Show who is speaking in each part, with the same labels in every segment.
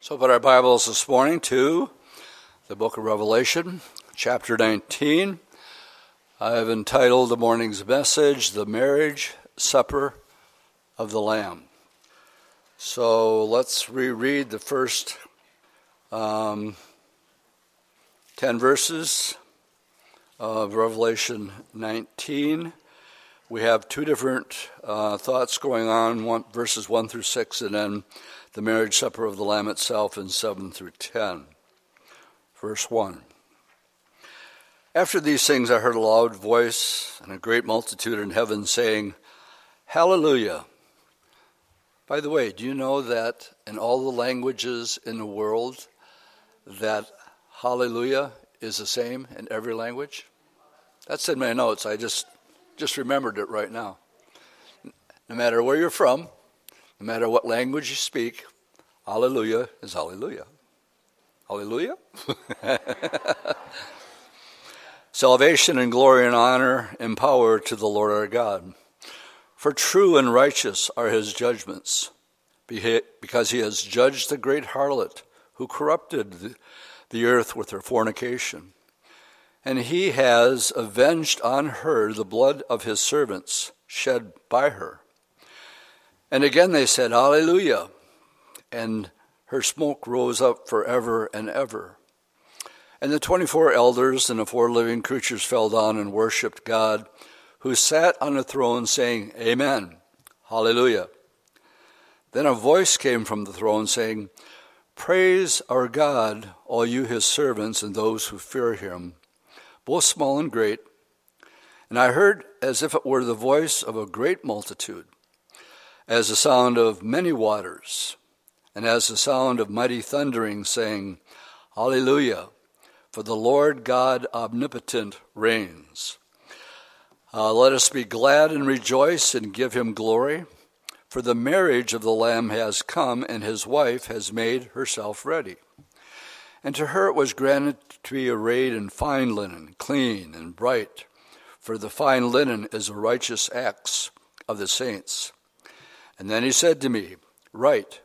Speaker 1: So, put our Bibles this morning to the book of Revelation, chapter 19. I have entitled the morning's message, The Marriage Supper of the Lamb. So, let's reread the first um, 10 verses of Revelation 19. We have two different uh, thoughts going on, one, verses 1 through 6, and then the marriage supper of the Lamb itself in 7 through 10. Verse 1. After these things, I heard a loud voice and a great multitude in heaven saying, Hallelujah. By the way, do you know that in all the languages in the world, that hallelujah is the same in every language? That's in my notes. I just just remembered it right now. No matter where you're from, no matter what language you speak, Hallelujah is Hallelujah. Hallelujah. Salvation and glory and honor and power to the Lord our God. For true and righteous are his judgments, because he has judged the great harlot who corrupted the earth with her fornication. And he has avenged on her the blood of his servants shed by her. And again they said, Hallelujah. And her smoke rose up forever and ever. And the 24 elders and the four living creatures fell down and worshiped God, who sat on the throne, saying, Amen. Hallelujah. Then a voice came from the throne saying, Praise our God, all you his servants and those who fear him, both small and great. And I heard as if it were the voice of a great multitude as the sound of many waters, and as the sound of mighty thundering, saying, Hallelujah, for the Lord God omnipotent reigns. Uh, let us be glad and rejoice and give him glory, for the marriage of the Lamb has come, and his wife has made herself ready. And to her it was granted to be arrayed in fine linen, clean and bright, for the fine linen is the righteous acts of the saints. And then he said to me, Write,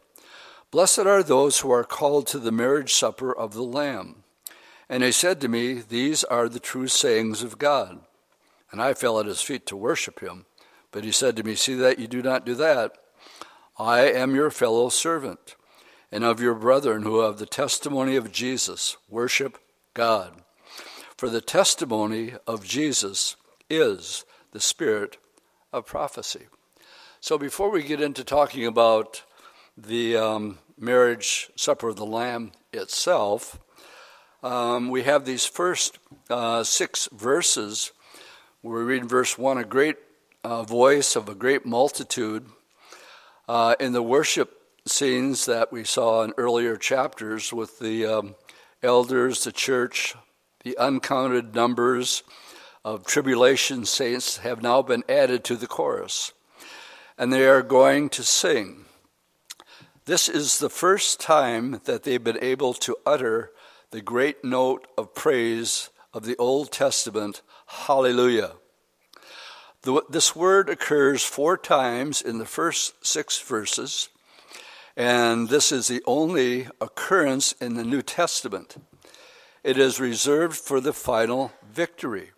Speaker 1: Blessed are those who are called to the marriage supper of the Lamb. And he said to me, These are the true sayings of God. And I fell at his feet to worship him. But he said to me, See that you do not do that. I am your fellow servant, and of your brethren who have the testimony of Jesus. Worship God. For the testimony of Jesus is the spirit of prophecy. So before we get into talking about the um, marriage supper of the Lamb itself, um, we have these first uh, six verses we read in verse 1 a great uh, voice of a great multitude. Uh, in the worship scenes that we saw in earlier chapters with the um, elders, the church, the uncounted numbers of tribulation saints have now been added to the chorus and they are going to sing. This is the first time that they've been able to utter the great note of praise of the Old Testament, Hallelujah. This word occurs four times in the first six verses, and this is the only occurrence in the New Testament. It is reserved for the final victory.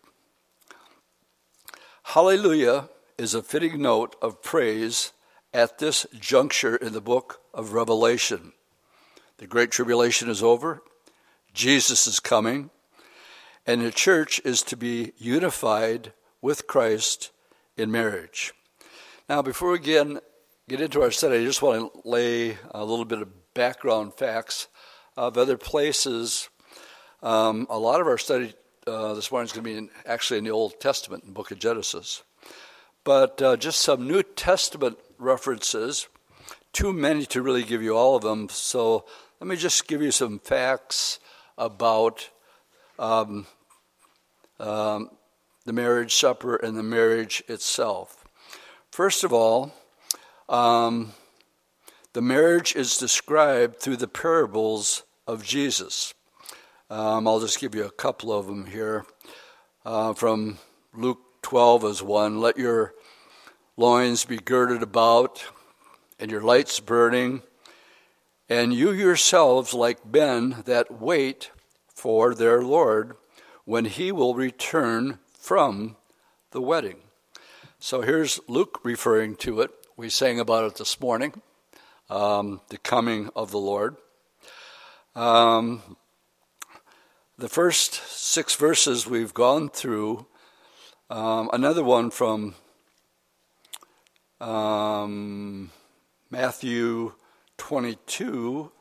Speaker 1: Hallelujah is a fitting note of praise at this juncture in the book of Revelation. The Great Tribulation is over, Jesus is coming, and the church is to be unified with Christ in marriage. Now, before we again get into our study, I just want to lay a little bit of background facts of other places. Um, a lot of our study uh, this morning is going to be in, actually in the Old Testament, in the book of Genesis but uh, just some New Testament references. Too many to really give you all of them. So let me just give you some facts about um, um, the marriage supper and the marriage itself. First of all, um, the marriage is described through the parables of Jesus. Um, I'll just give you a couple of them here. Uh, from Luke 12 as one. Let your loins be girded about and your lights burning, And you yourselves, like men that wait for their Lord when he will return from the wedding. So here's Luke referring to it. We sang about it this morning, um, the coming of the Lord. Um, the first six verses we've gone through, um, another one from um, Matthew 22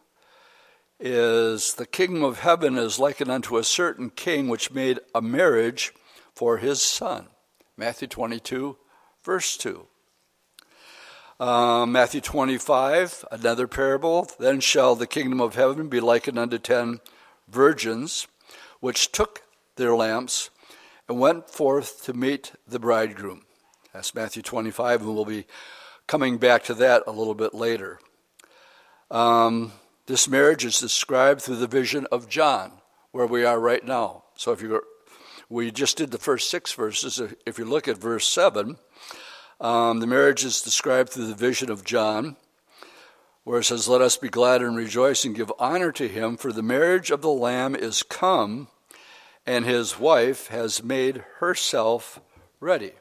Speaker 1: is the kingdom of heaven is likened unto a certain king which made a marriage for his son. Matthew 22, verse 2. Uh, Matthew 25, another parable. Then shall the kingdom of heaven be likened unto ten virgins, which took their lamps and went forth to meet the bridegroom. That's Matthew 25, and we'll be coming back to that a little bit later. Um, this marriage is described through the vision of John, where we are right now. So if you we just did the first six verses. If you look at verse seven, um, the marriage is described through the vision of John, where it says, "Let us be glad and rejoice and give honor to him, for the marriage of the Lamb is come, and his wife has made herself ready."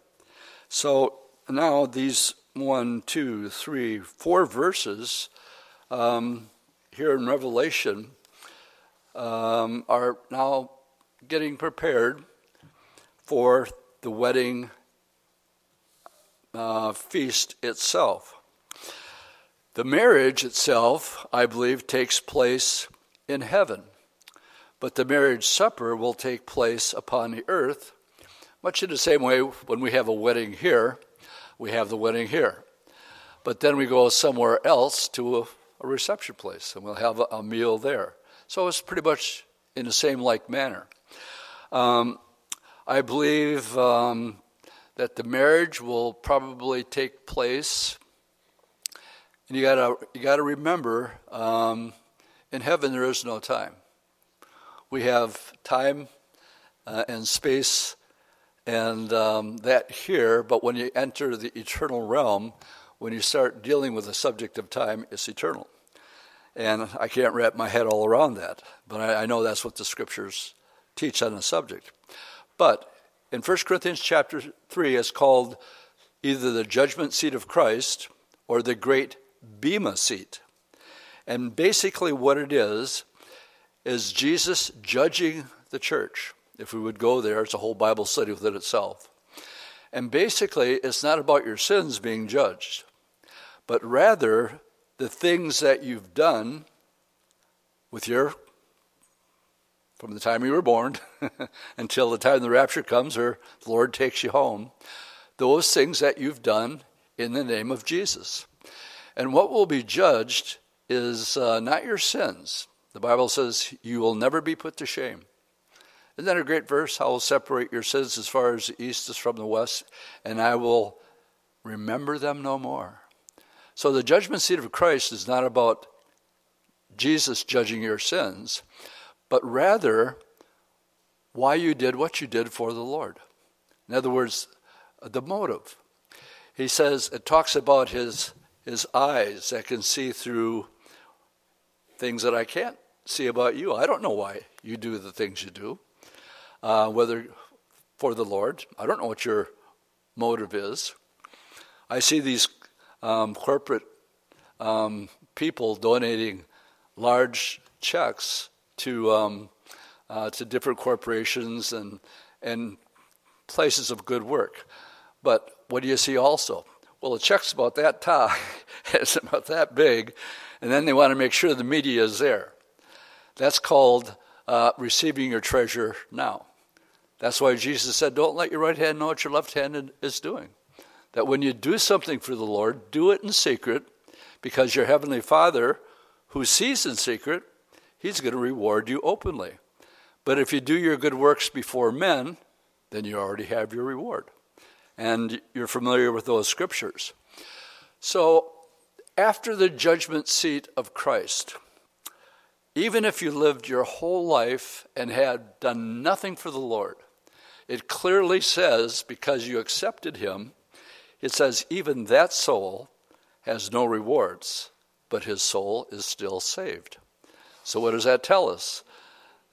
Speaker 1: So now these one, two, three, four verses um, here in Revelation um, are now getting prepared for the wedding uh, feast itself. The marriage itself, I believe, takes place in heaven, but the marriage supper will take place upon the earth, much in the same way when we have a wedding here, we have the wedding here. But then we go somewhere else to a a reception place, and we'll have a, a meal there. So it's pretty much in the same like manner. Um, I believe um, that the marriage will probably take place, and you gotta you gotta remember, um, in heaven there is no time. We have time uh, and space, and um, that here. But when you enter the eternal realm, when you start dealing with the subject of time, it's eternal. And I can't wrap my head all around that, but I, I know that's what the scriptures teach on the subject. But in 1 Corinthians chapter 3, it's called either the judgment seat of Christ or the great Bema seat. And basically, what it is, is Jesus judging the church. If we would go there, it's a whole Bible study within itself. And basically, it's not about your sins being judged, but rather the things that you've done with your from the time you were born until the time the rapture comes or the Lord takes you home, those things that you've done in the name of Jesus. And what will be judged is uh, not your sins. The Bible says you will never be put to shame. Isn't that a great verse? I will separate your sins as far as the east is from the west, and I will remember them no more. So the judgment seat of Christ is not about Jesus judging your sins, but rather why you did what you did for the Lord. In other words, the motive. He says, it talks about his, his eyes that can see through things that I can't see about you. I don't know why you do the things you do, uh, whether for the Lord. I don't know what your motive is. I see these um, corporate um, people donating large checks to um, uh, to different corporations and and places of good work. But what do you see also? Well, the check's about that tall, it's about that big, and then they want to make sure the media is there. That's called uh, receiving your treasure now. That's why Jesus said, "Don't let your right hand know what your left hand is doing." that when you do something for the Lord, do it in secret because your Heavenly Father, who sees in secret, He's going to reward you openly. But if you do your good works before men, then you already have your reward. And you're familiar with those scriptures. So, after the judgment seat of Christ, even if you lived your whole life and had done nothing for the Lord, it clearly says, because you accepted Him, it says, even that soul has no rewards, but his soul is still saved. So, what does that tell us?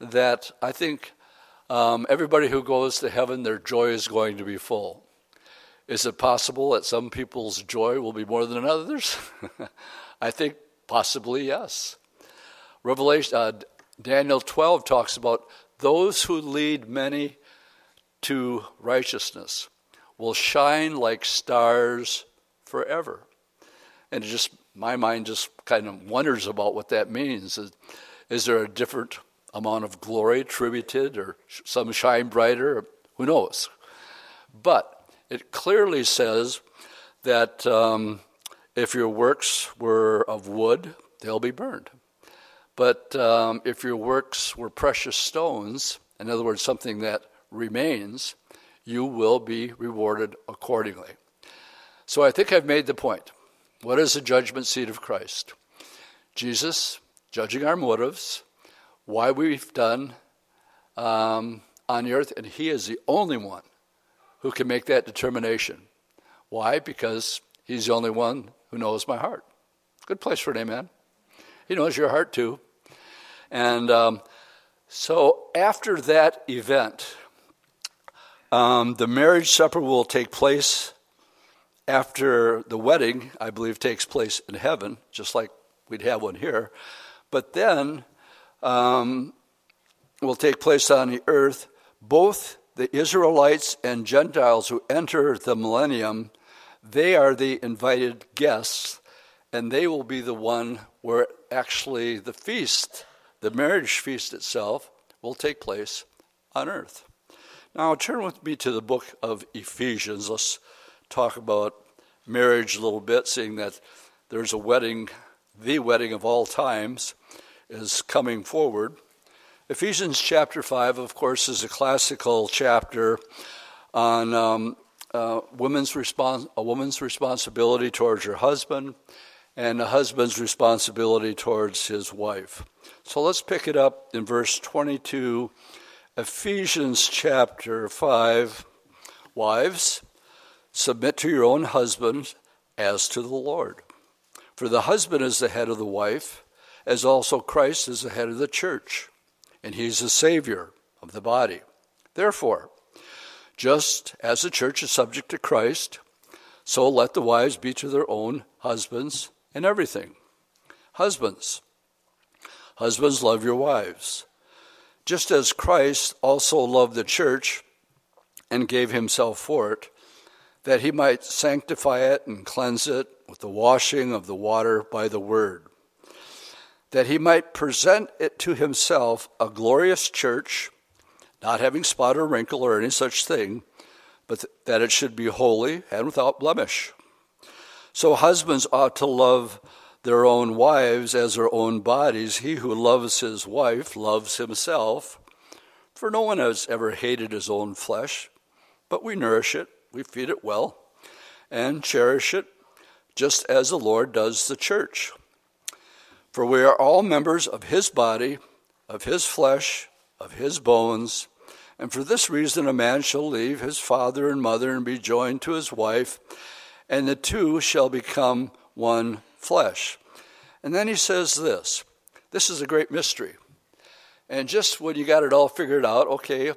Speaker 1: That I think um, everybody who goes to heaven, their joy is going to be full. Is it possible that some people's joy will be more than others? I think possibly yes. Revelation, uh, Daniel 12 talks about those who lead many to righteousness will shine like stars forever. And just my mind just kind of wonders about what that means. Is, is there a different amount of glory attributed, or some shine brighter? Who knows? But it clearly says that um, if your works were of wood, they'll be burned. But um, if your works were precious stones, in other words, something that remains, you will be rewarded accordingly. So I think I've made the point. What is the judgment seat of Christ? Jesus judging our motives, why we've done um, on the earth, and He is the only one who can make that determination. Why? Because He's the only one who knows my heart. Good place for an amen. He knows your heart too. And um, so after that event, um, the marriage supper will take place after the wedding, I believe, takes place in heaven, just like we'd have one here. But then um, will take place on the earth. Both the Israelites and Gentiles who enter the millennium, they are the invited guests, and they will be the one where actually the feast the marriage feast itself will take place on earth. Now, turn with me to the book of Ephesians. Let's talk about marriage a little bit, seeing that there's a wedding, the wedding of all times, is coming forward. Ephesians chapter 5, of course, is a classical chapter on um, uh, women's respons- a woman's responsibility towards her husband and a husband's responsibility towards his wife. So let's pick it up in verse 22, Ephesians chapter 5. Wives, submit to your own husbands as to the Lord. For the husband is the head of the wife, as also Christ is the head of the church, and he's the Savior of the body. Therefore, just as the church is subject to Christ, so let the wives be to their own husbands in everything. Husbands, husbands, love your wives, just as Christ also loved the church and gave himself for it, that he might sanctify it and cleanse it with the washing of the water by the word, that he might present it to himself a glorious church, not having spot or wrinkle or any such thing, but that it should be holy and without blemish. So husbands ought to love their own wives as their own bodies. He who loves his wife loves himself. For no one has ever hated his own flesh, but we nourish it, we feed it well, and cherish it, just as the Lord does the church. For we are all members of his body, of his flesh, of his bones. And for this reason, a man shall leave his father and mother and be joined to his wife and the two shall become one flesh. And then he says this this is a great mystery. And just when you got it all figured out, okay,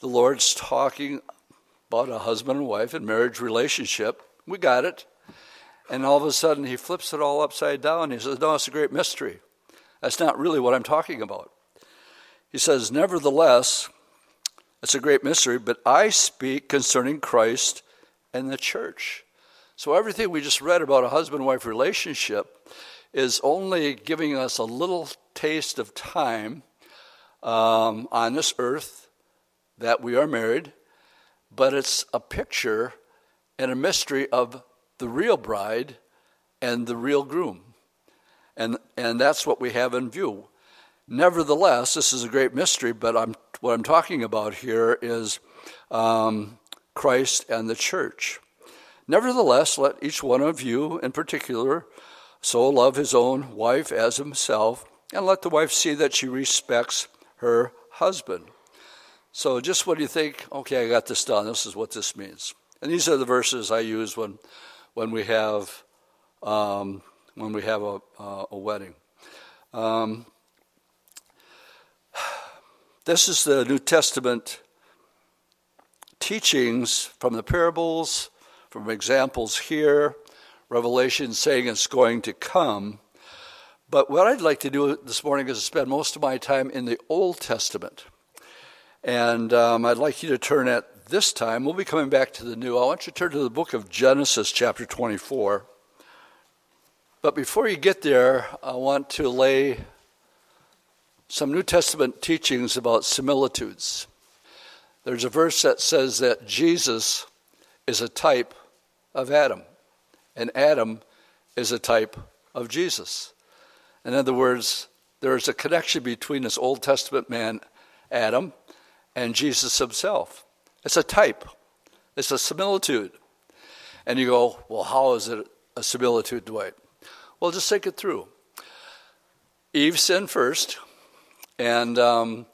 Speaker 1: the Lord's talking about a husband and wife and marriage relationship. We got it. And all of a sudden, he flips it all upside down. He says, No, it's a great mystery. That's not really what I'm talking about. He says, Nevertheless, it's a great mystery, but I speak concerning Christ and the church. So, everything we just read about a husband wife relationship is only giving us a little taste of time um, on this earth that we are married, but it's a picture and a mystery of the real bride and the real groom. And, and that's what we have in view. Nevertheless, this is a great mystery, but I'm, what I'm talking about here is um, Christ and the church. Nevertheless, let each one of you in particular so love his own wife as himself, and let the wife see that she respects her husband. So, just when you think, okay, I got this done, this is what this means. And these are the verses I use when, when we have um, when we have a, uh, a wedding. Um, this is the New Testament teachings from the parables, from examples here, Revelation saying it's going to come. But what I'd like to do this morning is spend most of my time in the Old Testament. And um, I'd like you to turn at this time, we'll be coming back to the New. I want you to turn to the book of Genesis, chapter 24. But before you get there, I want to lay some New Testament teachings about similitudes. There's a verse that says that Jesus is a type of Adam, and Adam is a type of Jesus. In other words, there is a connection between this Old Testament man, Adam, and Jesus himself. It's a type, it's a similitude. And you go, well, how is it a similitude, Dwight? Well, just think it through. Eve sinned first, and um,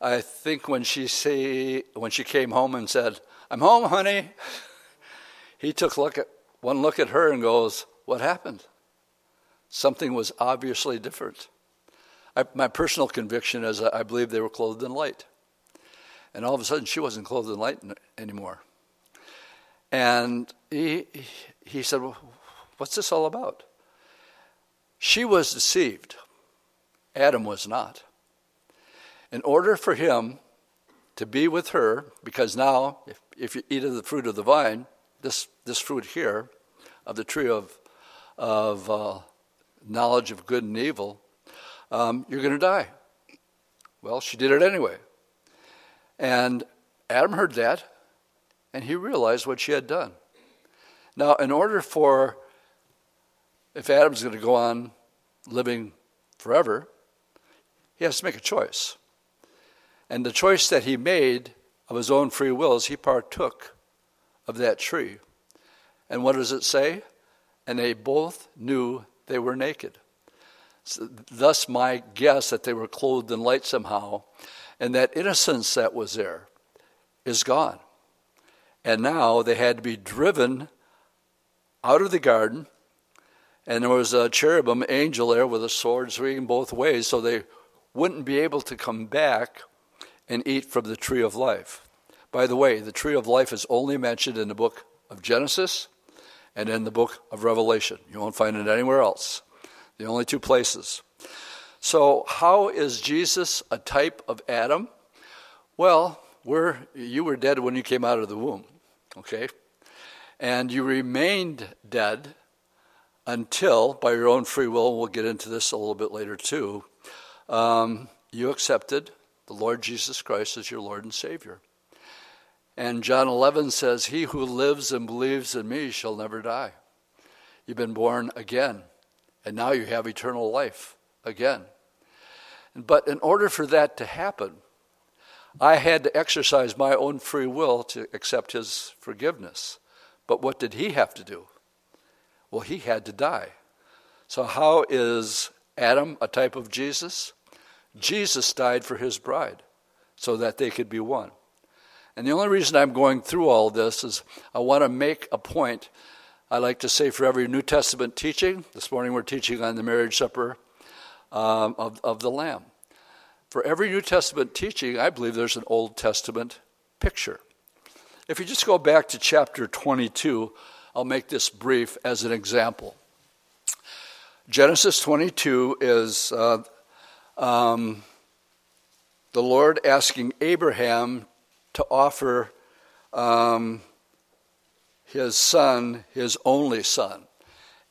Speaker 1: I think when she say when she came home and said, "I'm home, honey," he took look at one look at her and goes, "What happened?" Something was obviously different. I, my personal conviction is I believe they were clothed in light, and all of a sudden she wasn't clothed in light anymore. And he he said, well, "What's this all about?" She was deceived. Adam was not in order for him to be with her, because now, if, if you eat of the fruit of the vine, this, this fruit here, of the tree of, of uh, knowledge of good and evil, um, you're going to die. Well, she did it anyway. And Adam heard that, and he realized what she had done. Now, in order for, if Adam's going to go on living forever, he has to make a choice. And the choice that he made of his own free will is he partook of that tree. And what does it say? And they both knew they were naked. So, thus, my guess that they were clothed in light somehow, and that innocence that was there is gone. And now they had to be driven out of the garden, and there was a cherubim angel there with a sword swinging both ways, so they wouldn't be able to come back and eat from the tree of life. By the way, the tree of life is only mentioned in the book of Genesis and in the book of Revelation. You won't find it anywhere else. The only two places. So, how is Jesus a type of Adam? Well, we're, you were dead when you came out of the womb, okay? And you remained dead until, by your own free will, we'll get into this a little bit later too, um, you accepted the Lord Jesus Christ as your Lord and Savior. And John 11 says, He who lives and believes in me shall never die. You've been born again, and now you have eternal life again. But in order for that to happen, I had to exercise my own free will to accept His forgiveness. But what did He have to do? Well, He had to die. So, how is Adam a type of Jesus? Jesus died for his bride so that they could be one. And the only reason I'm going through all this is I want to make a point. I like to say for every New Testament teaching, this morning we're teaching on the marriage supper um, of, of the Lamb. For every New Testament teaching, I believe there's an Old Testament picture. If you just go back to chapter 22, I'll make this brief as an example. Genesis 22 is uh, um, the Lord asking Abraham to offer um, his son, his only son.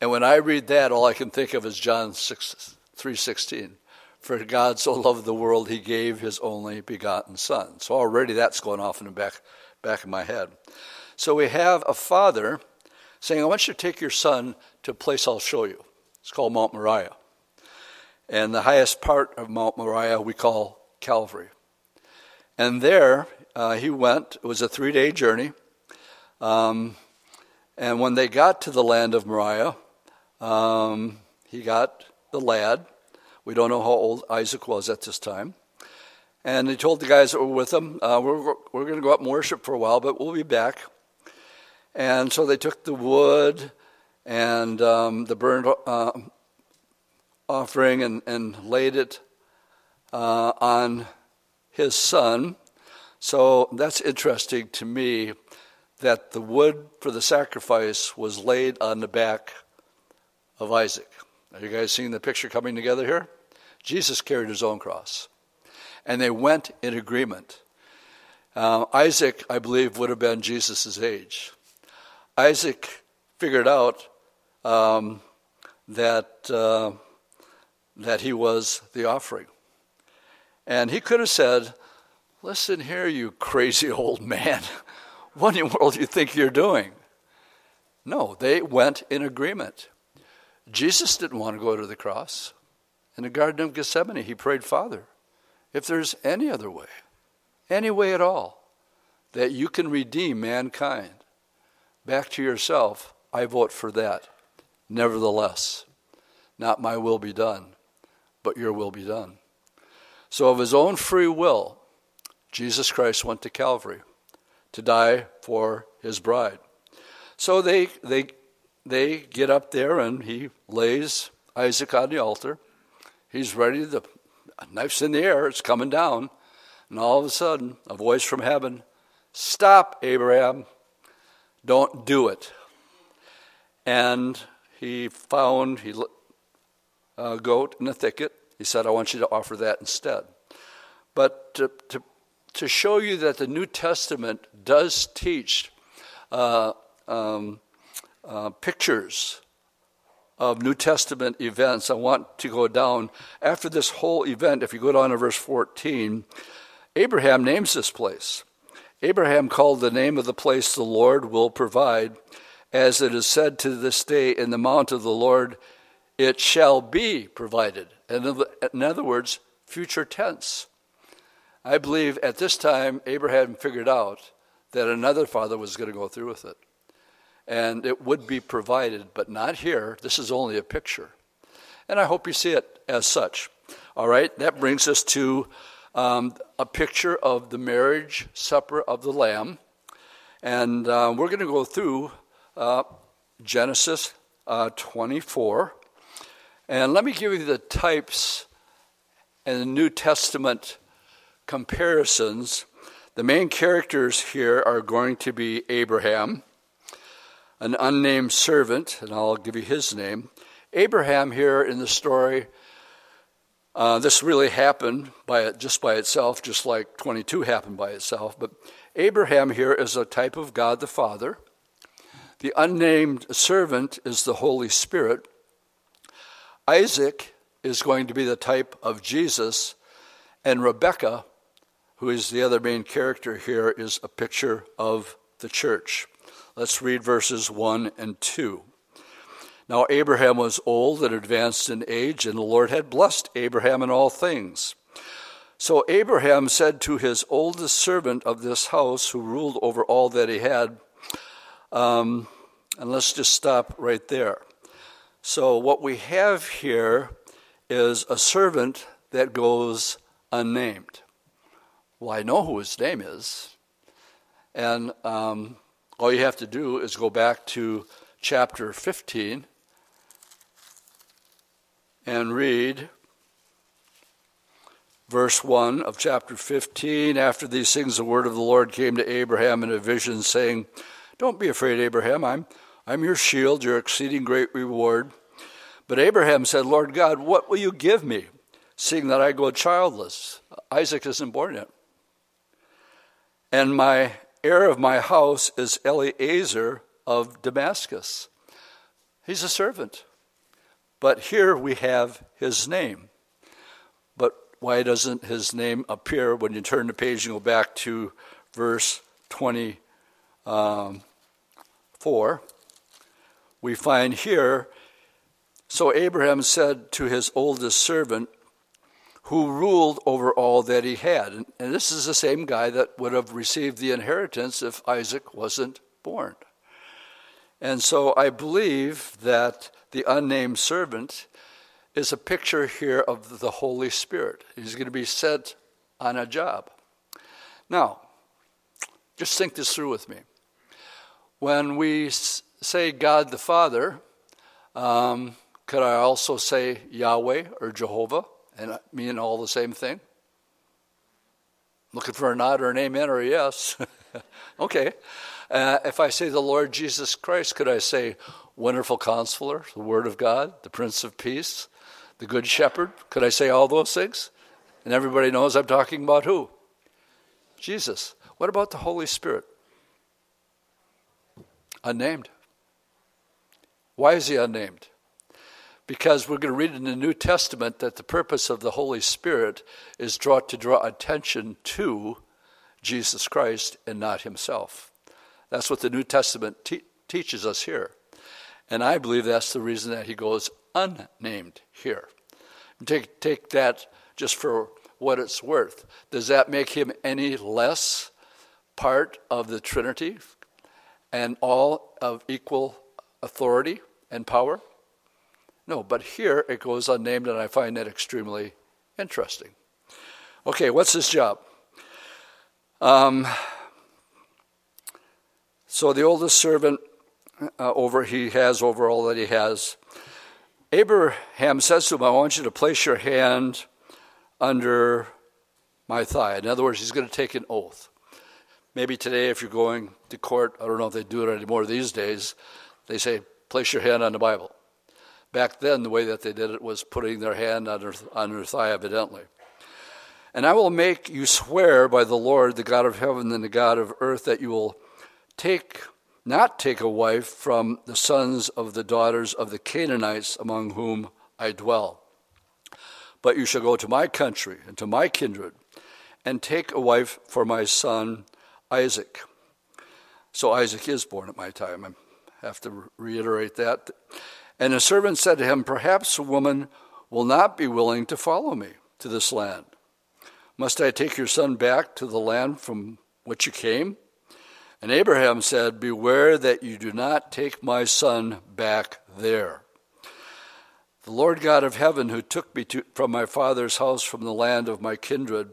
Speaker 1: And when I read that, all I can think of is John 6, 3.16. For God so loved the world, he gave his only begotten son. So already that's going off in the back, back of my head. So we have a father saying, I want you to take your son to a place I'll show you. It's called Mount Moriah. And the highest part of Mount Moriah we call Calvary. And there uh, he went. It was a three day journey. Um, and when they got to the land of Moriah, um, he got the lad. We don't know how old Isaac was at this time. And he told the guys that were with him, uh, we're, we're going to go up and worship for a while, but we'll be back. And so they took the wood and um, the burnt uh, offering and, and laid it uh, on his son. So that's interesting to me that the wood for the sacrifice was laid on the back of Isaac. Are you guys seeing the picture coming together here? Jesus carried his own cross. And they went in agreement. Uh, Isaac, I believe, would have been Jesus' age. Isaac figured out um, that, uh, that he was the offering. And he could have said, Listen here, you crazy old man. What in the world do you think you're doing? No, they went in agreement. Jesus didn't want to go to the cross. In the Garden of Gethsemane, he prayed, Father, if there's any other way, any way at all, that you can redeem mankind back to yourself, I vote for that. Nevertheless, not my will be done, but your will be done. So, of his own free will, Jesus Christ went to Calvary to die for his bride. So they, they, they get up there and he lays Isaac on the altar. He's ready, the knife's in the air, it's coming down. And all of a sudden, a voice from heaven Stop, Abraham, don't do it. And he found he, a goat in a thicket. He said, I want you to offer that instead. But to, to, to show you that the New Testament does teach uh, um, uh, pictures of New Testament events, I want to go down. After this whole event, if you go down to verse 14, Abraham names this place. Abraham called the name of the place the Lord will provide, as it is said to this day, in the mount of the Lord it shall be provided. In other words, future tense. I believe at this time Abraham figured out that another father was going to go through with it. And it would be provided, but not here. This is only a picture. And I hope you see it as such. All right, that brings us to um, a picture of the marriage supper of the Lamb. And uh, we're going to go through uh, Genesis uh, 24. And let me give you the types and the New Testament comparisons. The main characters here are going to be Abraham, an unnamed servant, and I'll give you his name. Abraham here in the story, uh, this really happened by just by itself, just like 22 happened by itself. But Abraham here is a type of God the Father. The unnamed servant is the Holy Spirit. Isaac is going to be the type of Jesus, and Rebecca, who is the other main character here, is a picture of the church. Let's read verses 1 and 2. Now Abraham was old and advanced in age, and the Lord had blessed Abraham in all things. So Abraham said to his oldest servant of this house, who ruled over all that he had, um, and let's just stop right there. So, what we have here is a servant that goes unnamed. Well, I know who his name is. And um, all you have to do is go back to chapter 15 and read verse 1 of chapter 15. After these things, the word of the Lord came to Abraham in a vision, saying, Don't be afraid, Abraham. I'm, I'm your shield, your exceeding great reward. But Abraham said, Lord God, what will you give me, seeing that I go childless? Isaac isn't born yet. And my heir of my house is Eliezer of Damascus. He's a servant. But here we have his name. But why doesn't his name appear when you turn the page and go back to verse 24? Um, we find here so Abraham said to his oldest servant, who ruled over all that he had. And, and, this is the same guy that would have received the inheritance if Isaac wasn't born. And so I believe that the unnamed servant is a picture here of the Holy Spirit. He's going to be sent on a job. Now, just think this through with me. When we say God the Father, Um, could I also say Yahweh or Jehovah and mean all the same thing? Looking for a nod or an amen or a yes. okay. Uh, if I say the Lord Jesus Christ, could I say Wonderful Counselor, the Word of God, the Prince of Peace, the Good Shepherd? Could I say all those things? And everybody knows I'm talking about who? Jesus. What about the Holy Spirit? Unnamed. Why is he unnamed? Because we're going to read in the New Testament that the purpose of the Holy Spirit is draw, to draw attention to Jesus Christ and not himself. That's what the New Testament te- teaches us here. And I believe that's the reason that he goes unnamed here. Take, take that just for what it's worth. Does that make him any less part of the Trinity and all of equal authority and power? No, but here it goes unnamed, and I find that extremely interesting. Okay, what's his job? Um, so the oldest servant uh, over he has over all that he has. Abraham says to him, "I want you to place your hand under my thigh." In other words, he's going to take an oath. Maybe today, if you're going to court, I don't know if they do it anymore these days. They say, "Place your hand on the Bible." Back then, the way that they did it was putting their hand on their, on their thigh, evidently. And I will make you swear by the Lord, the God of heaven and the God of earth, that you will take not take a wife from the sons of the daughters of the Canaanites among whom I dwell. But you shall go to my country and to my kindred, and take a wife for my son Isaac. So Isaac is born at my time. I have to reiterate that. And the servant said to him, Perhaps a woman will not be willing to follow me to this land. Must I take your son back to the land from which you came? And Abraham said, Beware that you do not take my son back there. The Lord God of heaven, who took me to, from my father's house from the land of my kindred,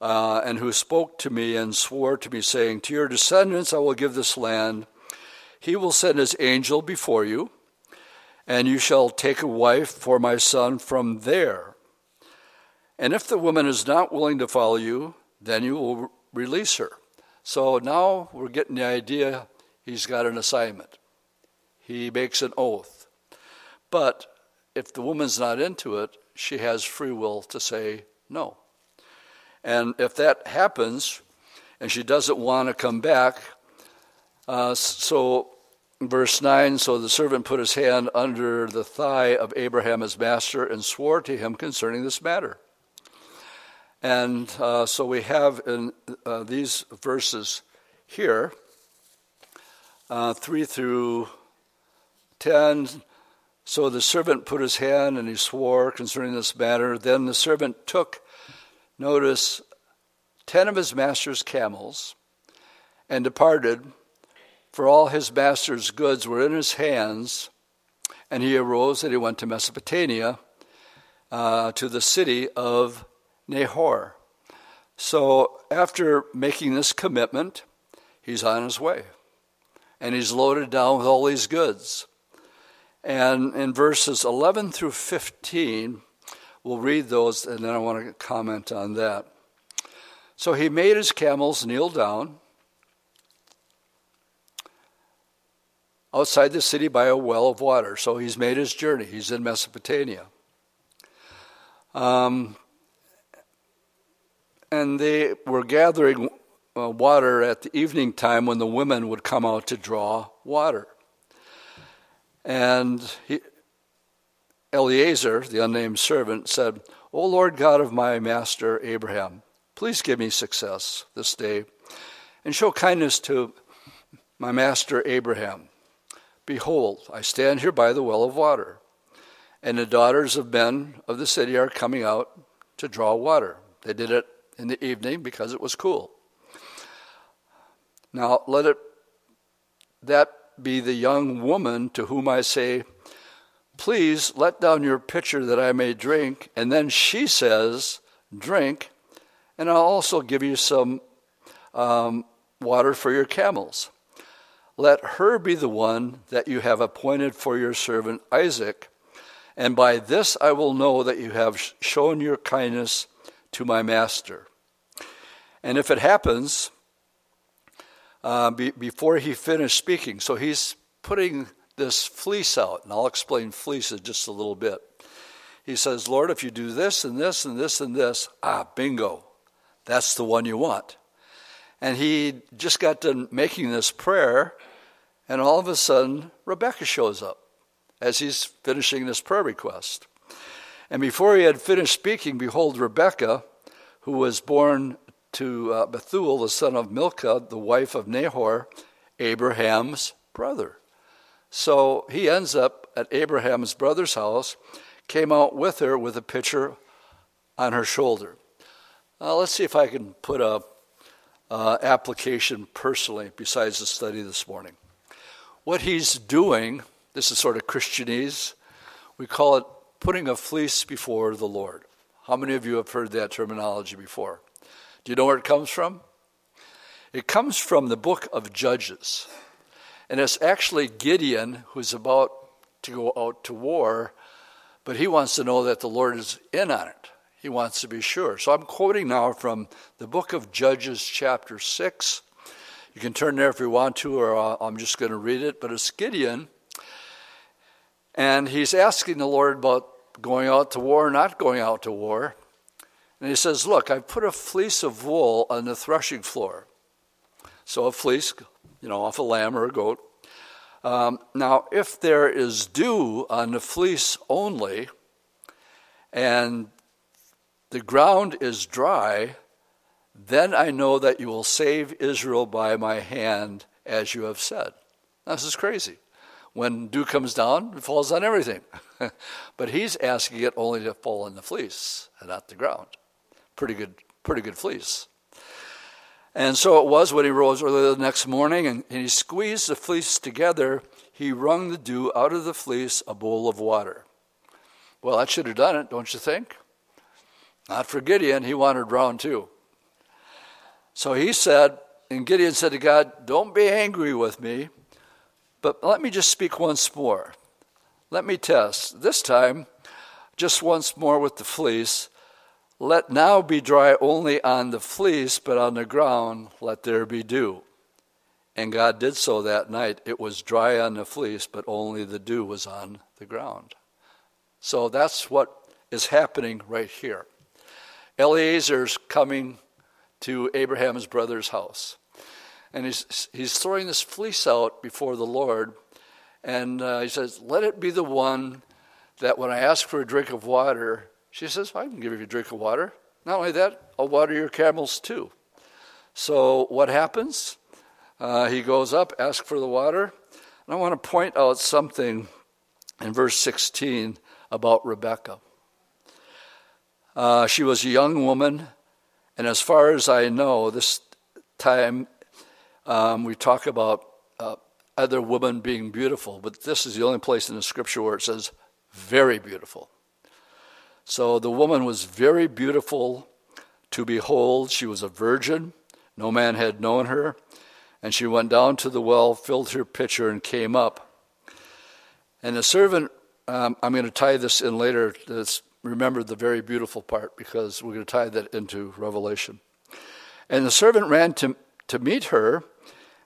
Speaker 1: uh, and who spoke to me and swore to me, saying, To your descendants I will give this land, he will send his angel before you and you shall take a wife for my son from there. And if the woman is not willing to follow you, then you will release her. So now we're getting the idea he's got an assignment. He makes an oath. But if the woman's not into it, she has free will to say no. And if that happens and she doesn't want to come back, uh, so Verse 9 So the servant put his hand under the thigh of Abraham his master and swore to him concerning this matter. And uh, so we have in uh, these verses here, uh, 3 through 10. So the servant put his hand and he swore concerning this matter. Then the servant took, notice, 10 of his master's camels and departed for all his master's goods were in his hands, and he arose and he went to Mesopotamia, uh, to the city of Nahor. So after making this commitment, he's on his way. And he's loaded down with all these goods. And in verses 11 through 15, we'll read those, and then I want to comment on that. So he made his camels kneel down outside the city by a well of water. So he's made his journey. He's in Mesopotamia. Um, and they were gathering uh, water at the evening time when the women would come out to draw water. And he, Eliezer, the unnamed servant, said, O Lord God of my master Abraham, please give me success this day and show kindness to my master Abraham Behold, I stand here by the well of water, and the daughters of men of the city are coming out to draw water. They did it in the evening because it was cool. Now let it that be the young woman to whom I say, Please let down your pitcher that I may drink. And then she says, Drink, and I'll also give you some um, water for your camels. Let her be the one that you have appointed for your servant Isaac, and by this I will know that you have shown your kindness to my master. And if it happens, uh, be, before he finished speaking, so he's putting this fleece out, and I'll explain fleece in just a little bit. He says, Lord, if you do this and this and this and this, ah, bingo, that's the one you want. And he just got done making this prayer, and all of a sudden, Rebecca shows up as he's finishing this prayer request. And before he had finished speaking, behold, Rebecca, who was born to uh, Bethuel, the son of Milcah, the wife of Nahor, Abraham's brother. So he ends up at Abraham's brother's house, came out with her with a pitcher on her shoulder. Uh, let's see if I can put a uh, application personally besides the study this morning. What he's doing, this is sort of Christianese, we call it putting a fleece before the Lord. How many of you have heard that terminology before? Do you know where it comes from? It comes from the book of Judges. And it's actually Gideon who's about to go out to war, but he wants to know that the Lord is in on it. He wants to be sure. So I'm quoting now from the book of Judges, chapter 6. You can turn there if you want to, or I'm just going to read it. But it's Gideon, and he's asking the Lord about going out to war not going out to war. And he says, Look, I put a fleece of wool on the threshing floor. So a fleece, you know, off a lamb or a goat. Um, now, if there is dew on the fleece only, and the ground is dry, then I know that you will save Israel by my hand, as you have said. This is crazy. When dew comes down, it falls on everything. but he's asking it only to fall on the fleece and not the ground pretty good, pretty good fleece. And so it was when he rose early the next morning and, and he squeezed the fleece together, he wrung the dew out of the fleece, a bowl of water. Well, that should have done it, don't you think? Not for Gideon, he wanted drowned too. So he said, and Gideon said to God, Don't be angry with me, but let me just speak once more. Let me test. This time, just once more with the fleece. Let now be dry only on the fleece, but on the ground let there be dew. And God did so that night. It was dry on the fleece, but only the dew was on the ground. So that's what is happening right here. Eliezer's coming to Abraham's brother's house. And he's, he's throwing this fleece out before the Lord. And uh, he says, Let it be the one that when I ask for a drink of water, she says, I can give you a drink of water. Not only that, I'll water your camels too. So what happens? Uh, he goes up, asks for the water. And I want to point out something in verse 16 about Rebecca. Uh, she was a young woman, and as far as I know, this time um, we talk about uh, other women being beautiful, but this is the only place in the scripture where it says very beautiful. So the woman was very beautiful to behold. She was a virgin. No man had known her. And she went down to the well, filled her pitcher, and came up. And the servant, um, I'm going to tie this in later. Let's remember the very beautiful part because we're going to tie that into Revelation. And the servant ran to, to meet her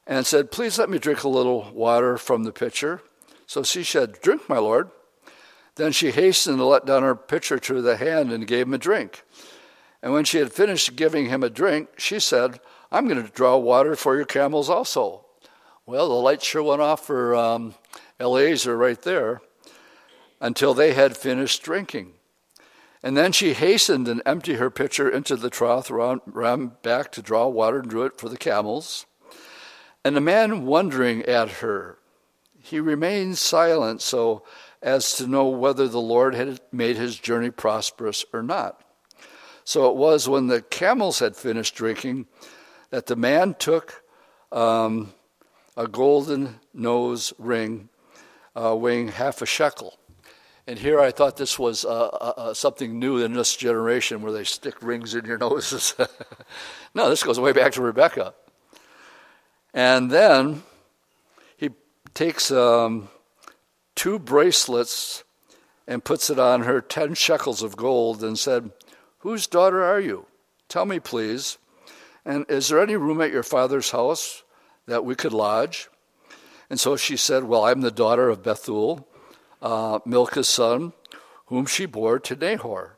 Speaker 1: and said, Please let me drink a little water from the pitcher. So she said, Drink, my lord. Then she hastened to let down her pitcher to the hand and gave him a drink. And when she had finished giving him a drink, she said, I'm going to draw water for your camels also. Well, the light sure went off for um, Eliezer right there until they had finished drinking. And then she hastened and emptied her pitcher into the trough, ran back to draw water and drew it for the camels. And the man wondering at her, he remained silent, so as to know whether the Lord had made his journey prosperous or not. So it was when the camels had finished drinking that the man took um, a golden nose ring uh, weighing half a shekel. And here I thought this was uh, uh, uh something new in this generation where they stick rings in your noses. no, this goes way back to Rebecca. And then he takes um, two bracelets and puts it on her 10 shekels of gold and said, Whose daughter are you? Tell me, please. And is there any room at your father's house that we could lodge? And so she said, Well, I'm the daughter of Bethuel, uh, Milcah's son, whom she bore to Nahor.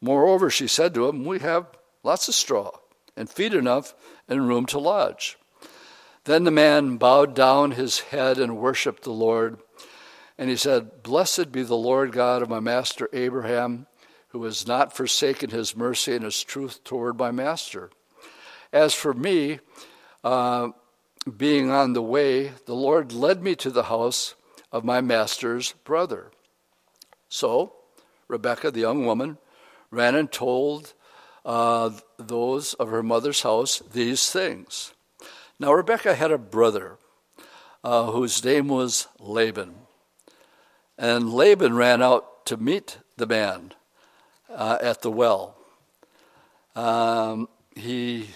Speaker 1: Moreover, she said to him, We have lots of straw and feed enough and room to lodge. Then the man bowed down his head and worshiped the Lord. And he said, Blessed be the Lord God of my master Abraham, who has not forsaken his mercy and his truth toward my master. As for me, uh, being on the way, the Lord led me to the house of my master's brother. So Rebekah, the young woman, ran and told uh, those of her mother's house these things. Now, Rebekah had a brother uh, whose name was Laban. And Laban ran out to meet the man uh, at the well. Um, he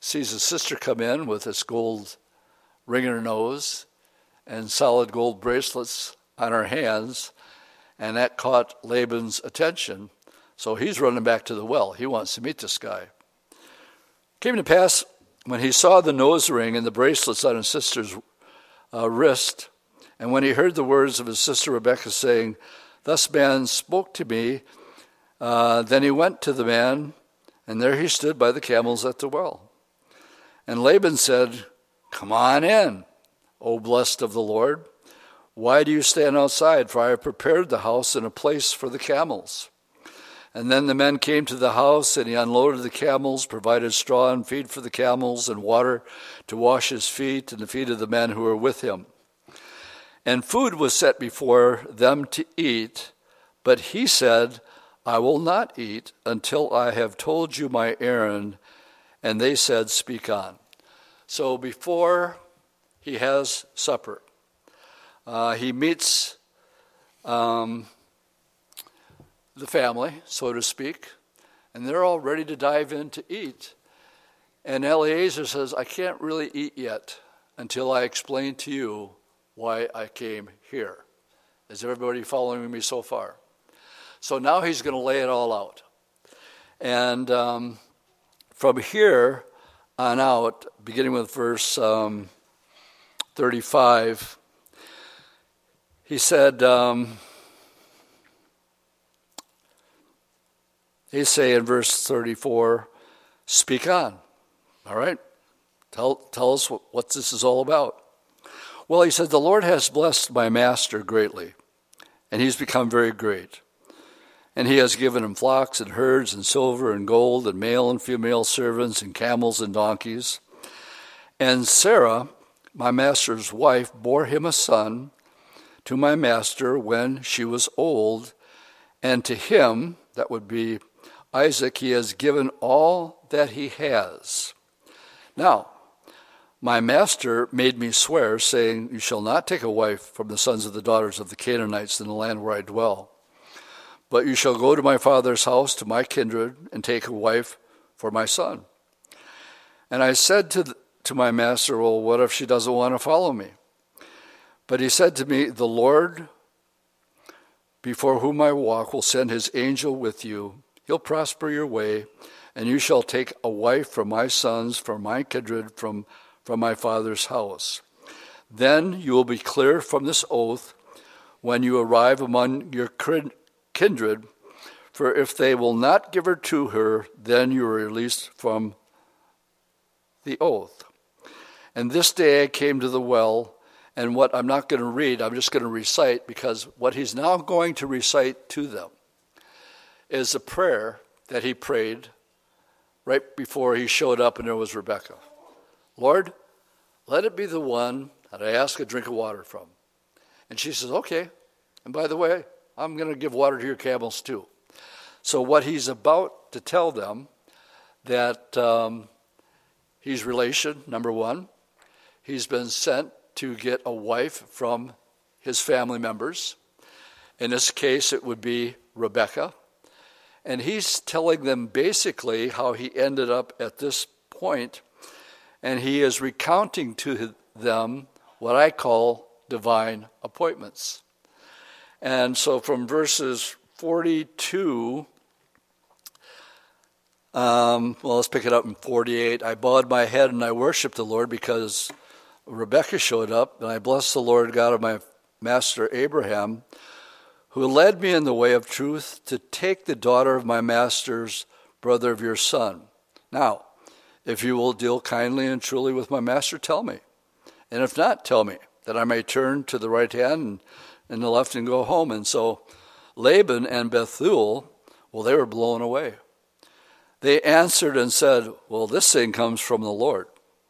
Speaker 1: sees his sister come in with this gold ring in her nose and solid gold bracelets on her hands, and that caught Laban's attention. So he's running back to the well. He wants to meet this guy. Came to pass when he saw the nose ring and the bracelets on his sister's uh, wrist, and when he heard the words of his sister Rebekah saying, Thus man spoke to me, uh, then he went to the man, and there he stood by the camels at the well. And Laban said, Come on in, O blessed of the Lord. Why do you stand outside? For I have prepared the house and a place for the camels. And then the men came to the house, and he unloaded the camels, provided straw and feed for the camels, and water to wash his feet and the feet of the men who were with him. And food was set before them to eat, but he said, I will not eat until I have told you my errand. And they said, Speak on. So before he has supper, uh, he meets um, the family, so to speak, and they're all ready to dive in to eat. And Eliezer says, I can't really eat yet until I explain to you why I came here. Is everybody following me so far? So now he's going to lay it all out. And um, from here on out, beginning with verse um, 35, he said, um, He say in verse 34, speak on. All right? Tell, tell us what, what this is all about. Well, he said, The Lord has blessed my master greatly, and he's become very great. And he has given him flocks and herds and silver and gold and male and female servants and camels and donkeys. And Sarah, my master's wife, bore him a son to my master when she was old, and to him, that would be Isaac, he has given all that he has. Now, my master made me swear, saying, You shall not take a wife from the sons of the daughters of the Canaanites in the land where I dwell. But you shall go to my father's house, to my kindred, and take a wife for my son. And I said to, to my master, Well, what if she doesn't want to follow me? But he said to me, The Lord, before whom I walk, will send his angel with you He'll prosper your way, and you shall take a wife from my sons, from my kindred, from, from my father's house. Then you will be clear from this oath when you arrive among your kindred, for if they will not give her to her, then you are released from the oath. And this day I came to the well, and what I'm not going to read, I'm just going to recite, because what he's now going to recite to them is a prayer that he prayed right before he showed up and there was Rebecca. Lord, let it be the one that I ask a drink of water from. And she says, Okay. And by the way, I'm going to give water to your camels too. So, what he's about to tell them that um, he's relation, number one. He's been sent to get a wife from his family members. In this case, it would be Rebecca. And he's telling them basically how he ended up at this point, and he is recounting to them what I call divine appointments. And so from verses 42, um, well, let's pick it up in 48. I bowed my head and I worshiped the Lord because Rebekah showed up, and I blessed the Lord God of my master Abraham, who led me in the way of truth to take the daughter of my master's brother of your son. Now, if you will deal kindly and truly with my master, tell me. And if not, tell me, that I may turn to the right hand and, and the left and go home. And so Laban and Bethuel, well, they were blown away. They answered and said, Well, this thing comes from the Lord.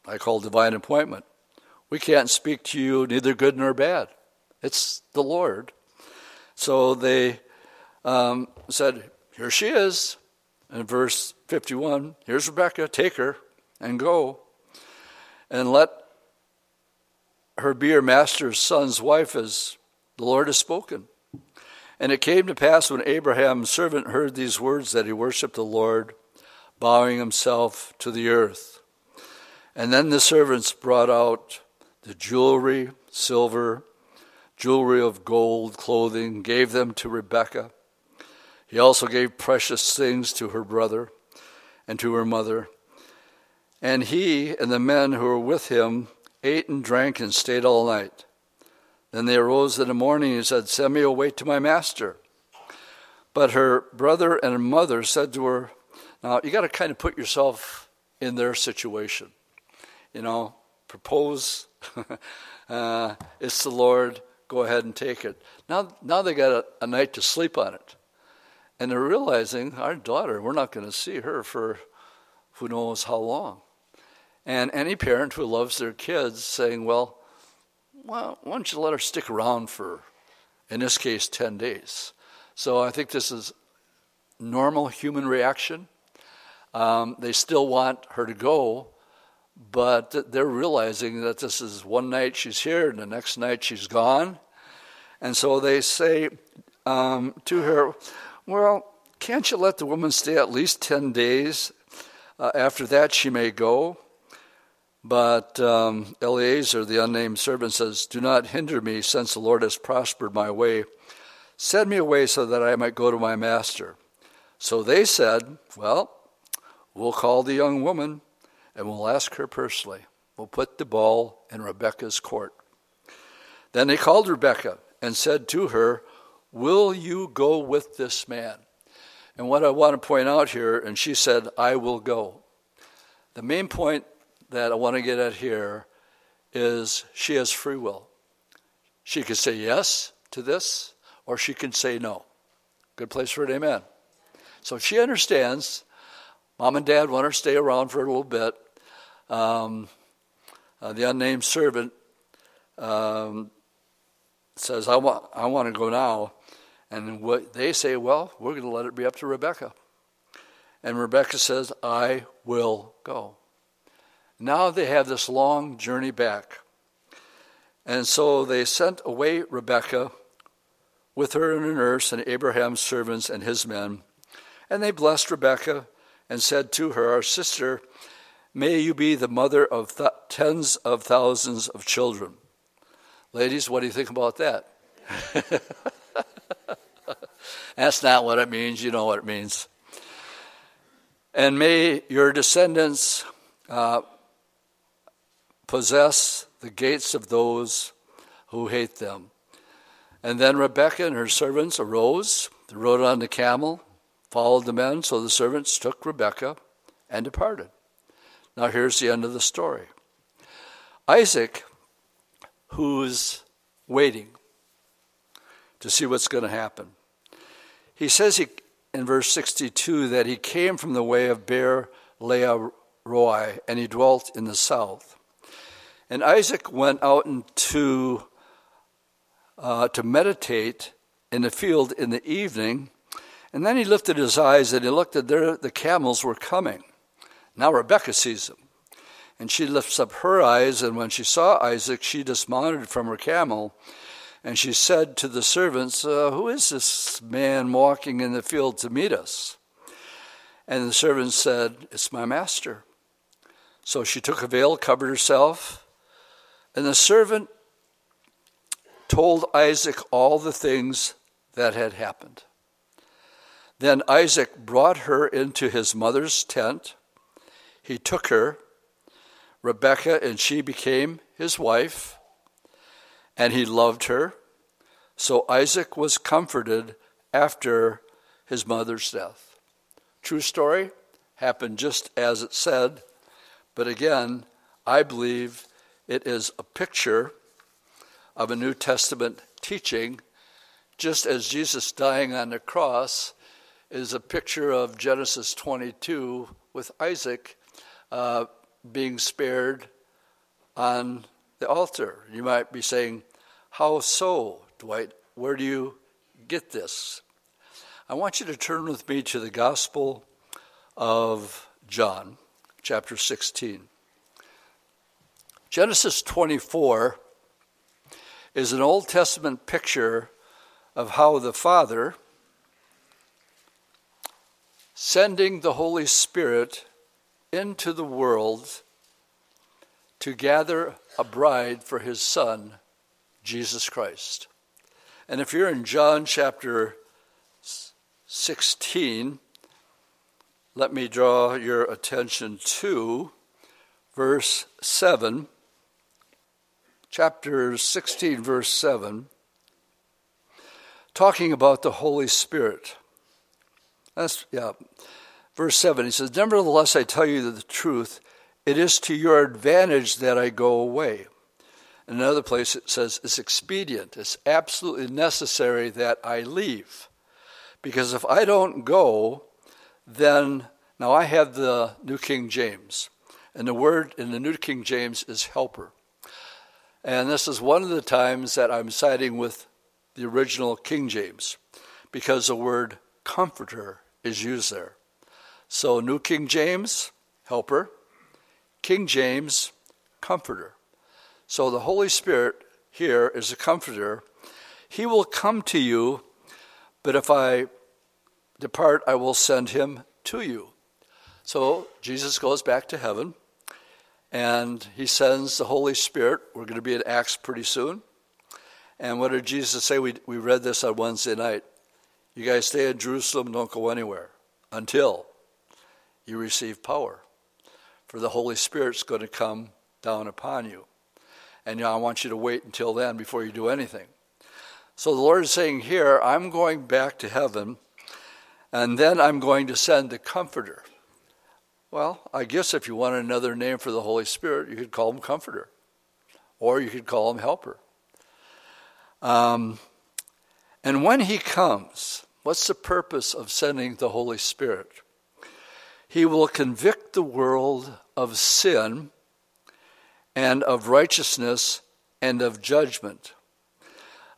Speaker 1: I call divine appointment. We can't speak to you neither good nor bad. It's the Lord. So they um, said, Here she is. In verse 51, here's Rebecca, take her and go. And let her be her master's son's wife as the Lord has spoken. And it came to pass when Abraham's servant heard these words that he worshipped the Lord, bowing himself to the earth. And then the servants brought out the jewelry, silver, jewelry of gold, clothing, gave them to Rebekah. He also gave precious things to her brother and to her mother. And he and the men who were with him ate and drank and stayed all night. Then they arose in the morning and said, Send me away to my master. But her brother and her mother said to her, Now, you got to kind of put yourself in their situation. You know, propose. uh, it's the Lord. Go ahead and take it. Now, now they got a, a night to sleep on it. And they're realizing our daughter, we're not going to see her for who knows how long. And any parent who loves their kids saying, well, well, why don't you let her stick around for, in this case, 10 days? So I think this is normal human reaction. Um, they still want her to go, but they're realizing that this is one night she's here and the next night she's gone. And so they say um, to her, Well, can't you let the woman stay at least 10 days? Uh, after that, she may go. But um, Eliezer, the unnamed servant, says, Do not hinder me, since the Lord has prospered my way. Send me away so that I might go to my master. So they said, Well, we'll call the young woman and we'll ask her personally. We'll put the ball in Rebecca's court. Then they called Rebecca and said to her, Will you go with this man? And what I want to point out here, and she said, I will go. The main point that I want to get at here is she has free will. She could say yes to this, or she can say no. Good place for it, amen. So she understands. Mom and dad want her to stay around for a little bit. Um, uh, the unnamed servant um, says, I want, I want to go now. And what they say, well, we're going to let it be up to Rebecca. And Rebecca says, I will go. Now they have this long journey back. And so they sent away Rebekah with her and a nurse and Abraham's servants and his men. And they blessed Rebekah and said to her, Our sister, may you be the mother of th- tens of thousands of children. Ladies, what do you think about that? That's not what it means. You know what it means. And may your descendants uh, possess the gates of those who hate them. And then Rebekah and her servants arose, rode on the camel, followed the men, so the servants took Rebekah and departed. Now here's the end of the story. Isaac, who's waiting to see what's going to happen, he says he, in verse 62 that he came from the way of Beer Lahai Roi and he dwelt in the south. And Isaac went out into, uh, to meditate in the field in the evening. And then he lifted his eyes and he looked at there, the camels were coming. Now Rebekah sees them. And she lifts up her eyes, and when she saw Isaac, she dismounted from her camel. And she said to the servants, uh, Who is this man walking in the field to meet us? And the servants said, It's my master. So she took a veil, covered herself, and the servant told Isaac all the things that had happened. Then Isaac brought her into his mother's tent. He took her, Rebekah, and she became his wife, and he loved her. So Isaac was comforted after his mother's death. True story, happened just as it said, but again, I believe it is a picture of a New Testament teaching, just as Jesus dying on the cross is a picture of Genesis 22 with Isaac uh, being spared on the altar. You might be saying, How so, Dwight? Where do you get this? I want you to turn with me to the Gospel of John, chapter 16. Genesis 24 is an Old Testament picture of how the Father, sending the Holy Spirit into the world to gather a bride for his Son, Jesus Christ. And if you're in John chapter 16, let me draw your attention to verse 7 chapter 16, verse 7, talking about the Holy Spirit. That's, yeah. Verse 7, he says, Nevertheless, I tell you the truth, it is to your advantage that I go away. In another place, it says, It's expedient, it's absolutely necessary that I leave. Because if I don't go, then, now I have the New King James, and the word in the New King James is helper. And this is one of the times that I'm siding with the original King James because the word comforter is used there. So, New King James, helper, King James, comforter. So, the Holy Spirit here is a comforter. He will come to you, but if I depart, I will send him to you. So, Jesus goes back to heaven and he sends the Holy Spirit. We're going to be in Acts pretty soon. And what did Jesus say? We, we read this on Wednesday night. You guys stay in Jerusalem, don't go anywhere until you receive power. For the Holy Spirit's going to come down upon you. And you know, I want you to wait until then before you do anything. So the Lord is saying here, I'm going back to heaven, and then I'm going to send the Comforter. Well, I guess if you want another name for the Holy Spirit, you could call him Comforter, or you could call him Helper. Um, and when he comes, what's the purpose of sending the Holy Spirit? He will convict the world of sin and of righteousness and of judgment.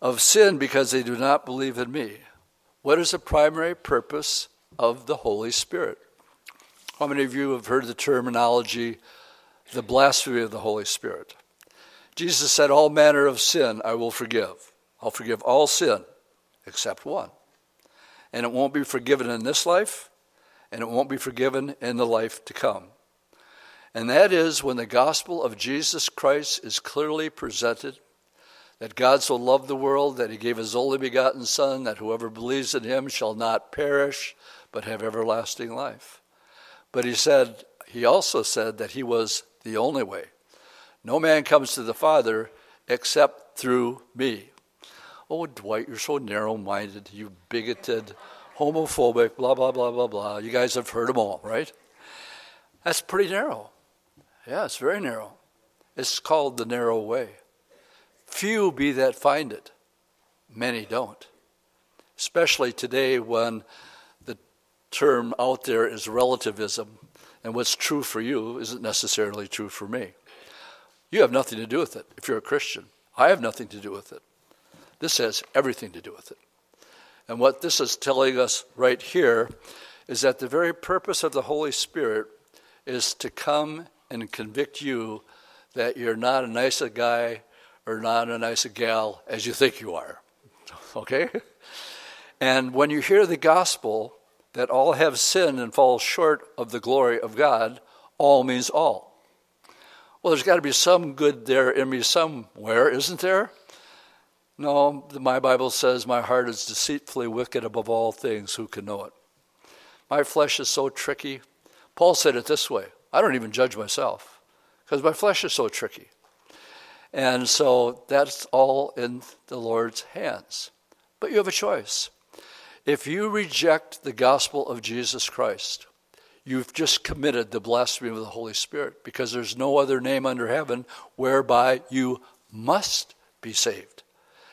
Speaker 1: Of sin because they do not believe in me. What is the primary purpose of the Holy Spirit? How many of you have heard the terminology, the blasphemy of the Holy Spirit? Jesus said, All manner of sin I will forgive. I'll forgive all sin except one. And it won't be forgiven in this life, and it won't be forgiven in the life to come. And that is when the gospel of Jesus Christ is clearly presented that God so loved the world that he gave his only begotten Son, that whoever believes in him shall not perish, but have everlasting life. But he said, he also said that he was the only way. No man comes to the Father except through me. Oh, Dwight, you're so narrow minded, you bigoted, homophobic, blah, blah, blah, blah, blah. You guys have heard them all, right? That's pretty narrow. Yeah, it's very narrow. It's called the narrow way. Few be that find it, many don't. Especially today when the term out there is relativism, and what's true for you isn't necessarily true for me. You have nothing to do with it if you're a Christian. I have nothing to do with it. This has everything to do with it. And what this is telling us right here is that the very purpose of the Holy Spirit is to come and convict you that you're not a nice guy or not a nice gal as you think you are. Okay? And when you hear the gospel, that all have sinned and fall short of the glory of God, all means all. Well, there's got to be some good there in me somewhere, isn't there? No, my Bible says my heart is deceitfully wicked above all things. Who can know it? My flesh is so tricky. Paul said it this way I don't even judge myself because my flesh is so tricky. And so that's all in the Lord's hands. But you have a choice. If you reject the gospel of Jesus Christ, you've just committed the blasphemy of the Holy Spirit because there's no other name under heaven whereby you must be saved.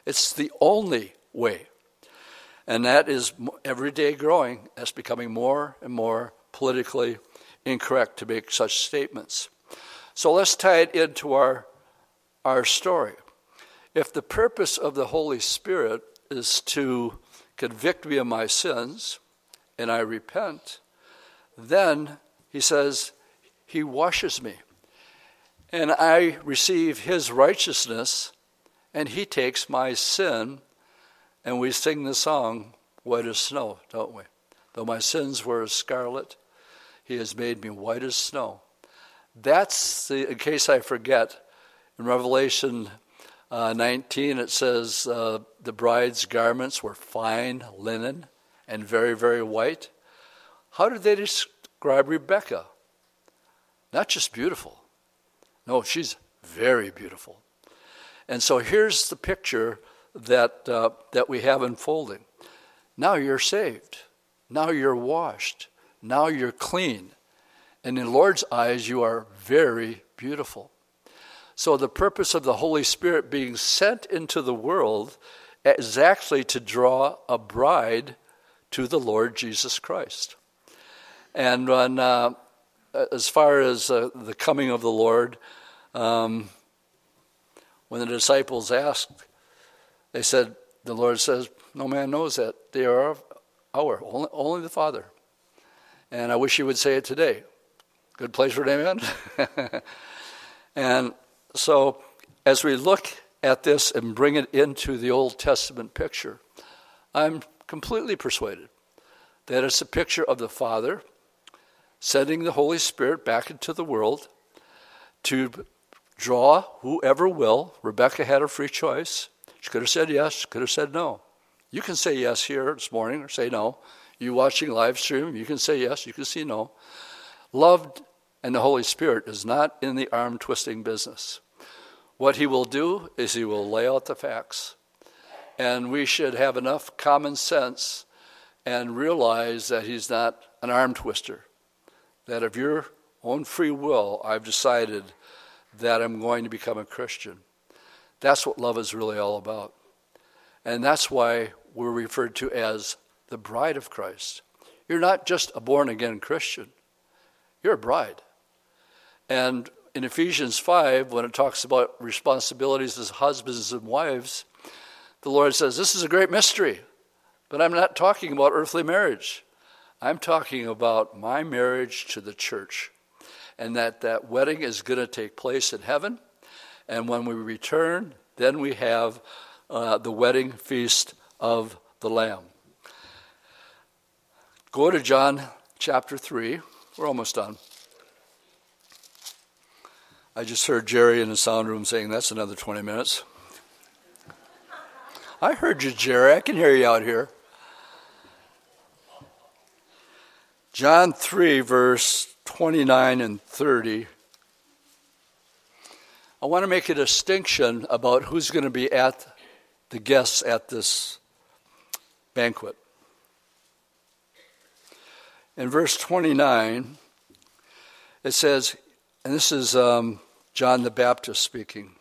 Speaker 1: It's the only way. And that is every day growing. That's becoming more and more politically incorrect to make such statements. So let's tie it into our, our story. If the purpose of the Holy Spirit is to convict me of my sins and I repent, then he says, He washes me. And I receive His righteousness, and He takes my sin and we sing the song, White as Snow, don't we? Though my sins were as scarlet, he has made me white as snow. That's the, in case I forget, in Revelation uh, 19, it says uh, the bride's garments were fine linen and very, very white. How did they describe Rebecca? Not just beautiful. No, she's very beautiful. And so here's the picture that, uh, that we have unfolding. Now you're saved. Now you're washed. Now you're clean. And in Lord's eyes, you are very beautiful. So, the purpose of the Holy Spirit being sent into the world is actually to draw a bride to the Lord Jesus Christ. And when, uh, as far as uh, the coming of the Lord, um, when the disciples asked, they said, the Lord says, no man knows that. They are our, only, only the Father. And I wish you would say it today. Good place for an amen? and so, as we look at this and bring it into the Old Testament picture, I'm completely persuaded that it's a picture of the Father sending the Holy Spirit back into the world to draw whoever will. Rebecca had a free choice. She could have said yes, could have said no. You can say yes here this morning or say no. You watching live stream, you can say yes, you can say no. Loved and the Holy Spirit is not in the arm twisting business. What he will do is he will lay out the facts. And we should have enough common sense and realize that he's not an arm twister. That of your own free will, I've decided that I'm going to become a Christian. That's what love is really all about. And that's why we're referred to as the bride of Christ. You're not just a born again Christian, you're a bride. And in Ephesians 5, when it talks about responsibilities as husbands and wives, the Lord says, This is a great mystery, but I'm not talking about earthly marriage. I'm talking about my marriage to the church, and that that wedding is going to take place in heaven and when we return, then we have uh, the wedding feast of the Lamb. Go to John chapter 3. We're almost done. I just heard Jerry in the sound room saying that's another 20 minutes. I heard you, Jerry. I can hear you out here. John 3, verse 29 and 30 I want to make a distinction about who's going to be at the guests at this banquet. In verse 29, it says, and this is um, John the Baptist speaking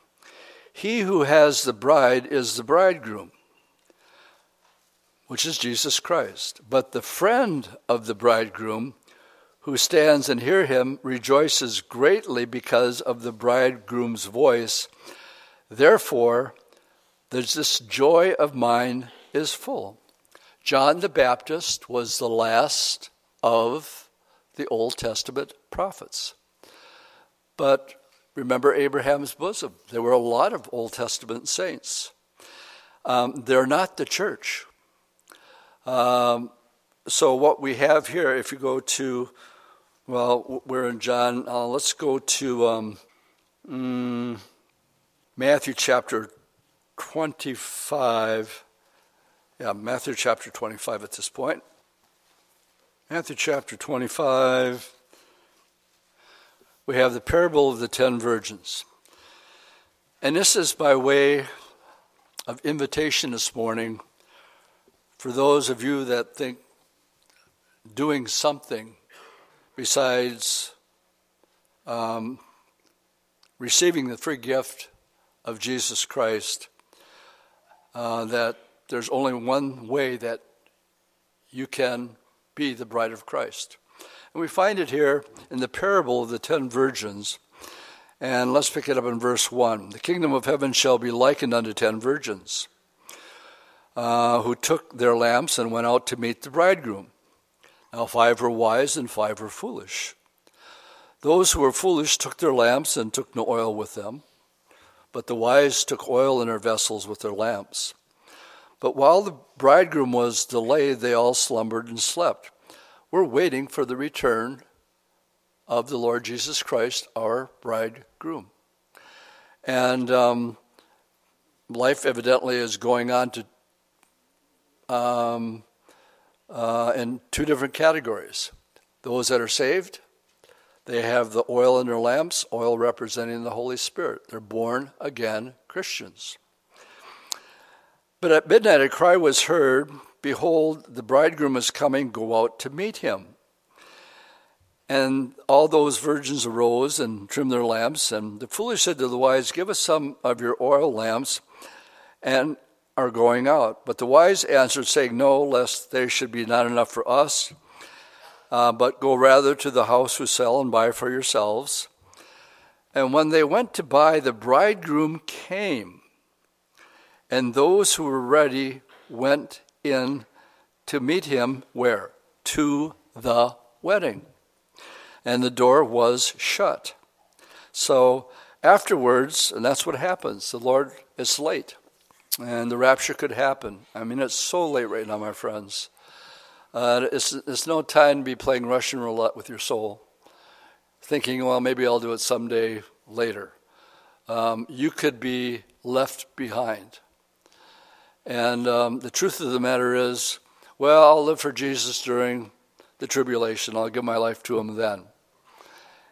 Speaker 1: He who has the bride is the bridegroom, which is Jesus Christ. But the friend of the bridegroom who stands and hear him rejoices greatly because of the bridegroom's voice. Therefore, this joy of mine is full. John the Baptist was the last of the Old Testament prophets. But remember Abraham's bosom. There were a lot of Old Testament saints. Um, they're not the church. Um, so, what we have here, if you go to well, we're in John. Uh, let's go to um, mm, Matthew chapter 25. Yeah, Matthew chapter 25 at this point. Matthew chapter 25. We have the parable of the ten virgins. And this is by way of invitation this morning for those of you that think doing something besides um, receiving the free gift of Jesus Christ, uh, that there's only one way that you can be the bride of Christ. And we find it here in the parable of the ten virgins. And let's pick it up in verse 1. The kingdom of heaven shall be likened unto ten virgins uh, who took their lamps and went out to meet the bridegroom. Now, five were wise and five were foolish. Those who were foolish took their lamps and took no oil with them, but the wise took oil in their vessels with their lamps. But while the bridegroom was delayed, they all slumbered and slept. We're waiting for the return of the Lord Jesus Christ, our bridegroom. And um, life evidently is going on to um, uh, in two different categories. Those that are saved, they have the oil in their lamps, oil representing the Holy Spirit. They're born again Christians. But at midnight a cry was heard Behold, the bridegroom is coming, go out to meet him. And all those virgins arose and trimmed their lamps. And the foolish said to the wise, Give us some of your oil lamps. And are going out. But the wise answered, saying, No, lest there should be not enough for us, uh, but go rather to the house who sell and buy for yourselves. And when they went to buy, the bridegroom came, and those who were ready went in to meet him where? To the wedding. And the door was shut. So afterwards, and that's what happens, the Lord is late and the rapture could happen. I mean, it's so late right now, my friends. Uh, it's, it's no time to be playing Russian roulette with your soul, thinking, well, maybe I'll do it someday later. Um, you could be left behind. And um, the truth of the matter is, well, I'll live for Jesus during the tribulation. I'll give my life to him then.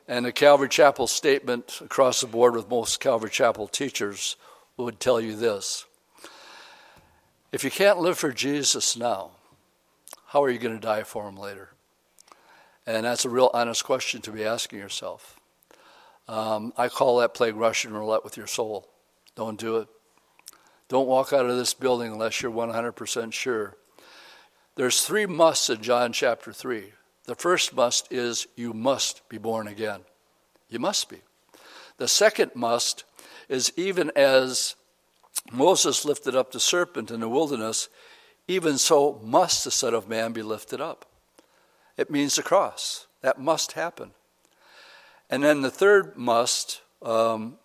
Speaker 1: And the Calvary Chapel statement across the board with most Calvary Chapel teachers would tell you this if you can't live for Jesus now, how are you going to die for him later? And that's a real honest question to be asking yourself. Um, I call that playing Russian roulette with your soul. Don't do it. Don't walk out of this building unless you're 100% sure. There's three musts in John chapter 3. The first must is you must be born again. You must be. The second must is even as Moses lifted up the serpent in the wilderness, even so must the Son of Man be lifted up. It means the cross. That must happen. And then the third must um,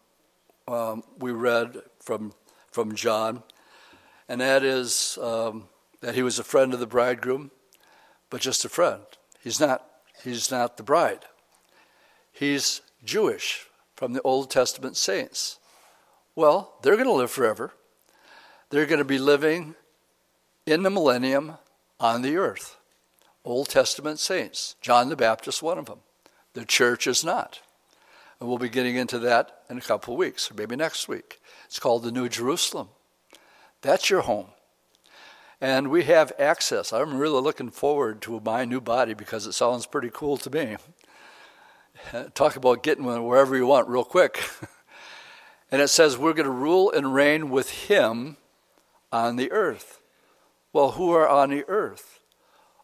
Speaker 1: um, we read from, from John, and that is um, that he was a friend of the bridegroom, but just a friend. He's not, he's not the bride. He's Jewish from the Old Testament saints. Well, they're going to live forever. They're going to be living in the millennium on the earth. Old Testament saints. John the Baptist, one of them. The church is not. And we'll be getting into that in a couple of weeks, or maybe next week. It's called the New Jerusalem. That's your home. And we have access. I'm really looking forward to my new body because it sounds pretty cool to me. Talk about getting one wherever you want real quick. And it says we're going to rule and reign with him on the earth. Well, who are on the earth?